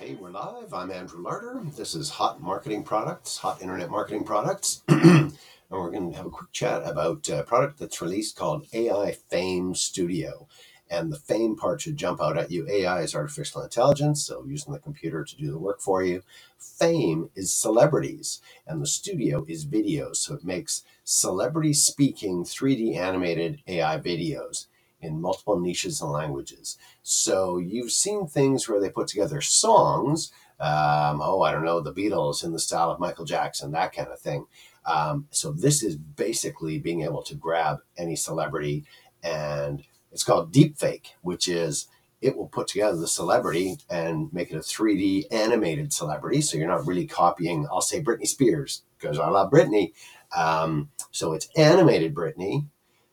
Hey, we're live. I'm Andrew Larder. This is Hot Marketing Products, Hot Internet Marketing Products. and we're going to have a quick chat about a product that's released called AI Fame Studio. And the fame part should jump out at you. AI is artificial intelligence, so using the computer to do the work for you. Fame is celebrities, and the studio is videos. So it makes celebrity speaking 3D animated AI videos in multiple niches and languages. So you've seen things where they put together songs. Um, oh, I don't know, the Beatles in the style of Michael Jackson, that kind of thing. Um, so this is basically being able to grab any celebrity, and it's called deepfake, which is it will put together the celebrity and make it a 3D animated celebrity. So you're not really copying, I'll say Britney Spears, because I love Britney. Um, so it's animated Britney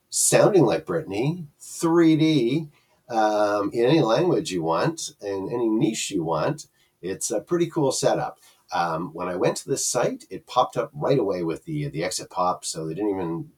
sounding like Britney, 3D, um, in any language you want, in any niche you want. It's a pretty cool setup. Um, when I went to this site, it popped up right away with the the exit pop, so they didn't even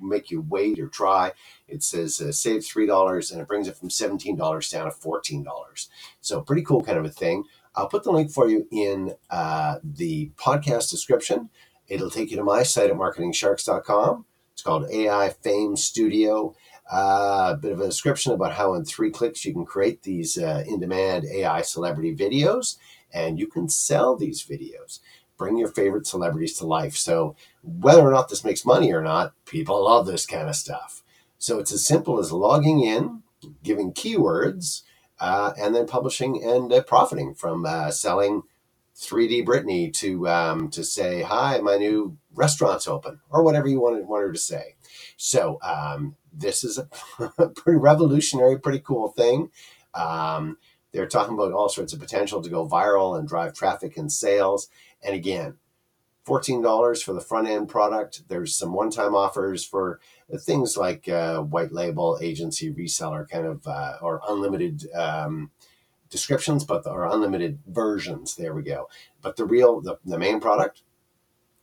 make you wait or try. It says uh, save three dollars, and it brings it from seventeen dollars down to fourteen dollars. So pretty cool kind of a thing. I'll put the link for you in uh, the podcast description. It'll take you to my site at marketingsharks.com it's called AI Fame Studio. Uh, a bit of a description about how in three clicks you can create these uh, in demand AI celebrity videos and you can sell these videos. Bring your favorite celebrities to life. So, whether or not this makes money or not, people love this kind of stuff. So, it's as simple as logging in, giving keywords, uh, and then publishing and uh, profiting from uh, selling 3D Britney to um, to say hi, my new restaurant's open, or whatever you wanted want her to say. So um, this is a pretty revolutionary, pretty cool thing. Um, they're talking about all sorts of potential to go viral and drive traffic and sales. And again, $14 for the front end product. There's some one time offers for things like uh, white label, agency, reseller, kind of, uh, or unlimited um, descriptions, but or unlimited versions. There we go. But the real, the, the main product,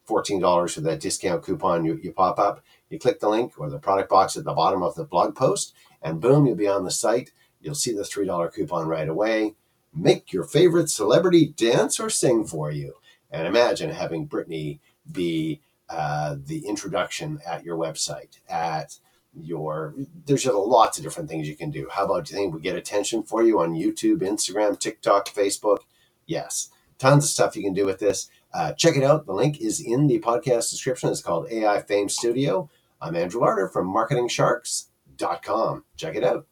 $14 for that discount coupon you, you pop up. You click the link or the product box at the bottom of the blog post, and boom, you'll be on the site. You'll see the $3 coupon right away. Make your favorite celebrity dance or sing for you. And imagine having Britney be uh, the introduction at your website, at your there's just lots of different things you can do. How about do you think we get attention for you on YouTube, Instagram, TikTok, Facebook? Yes, tons of stuff you can do with this. Uh, check it out. The link is in the podcast description. It's called AI Fame Studio. I'm Andrew Larder from MarketingSharks.com. Check it out.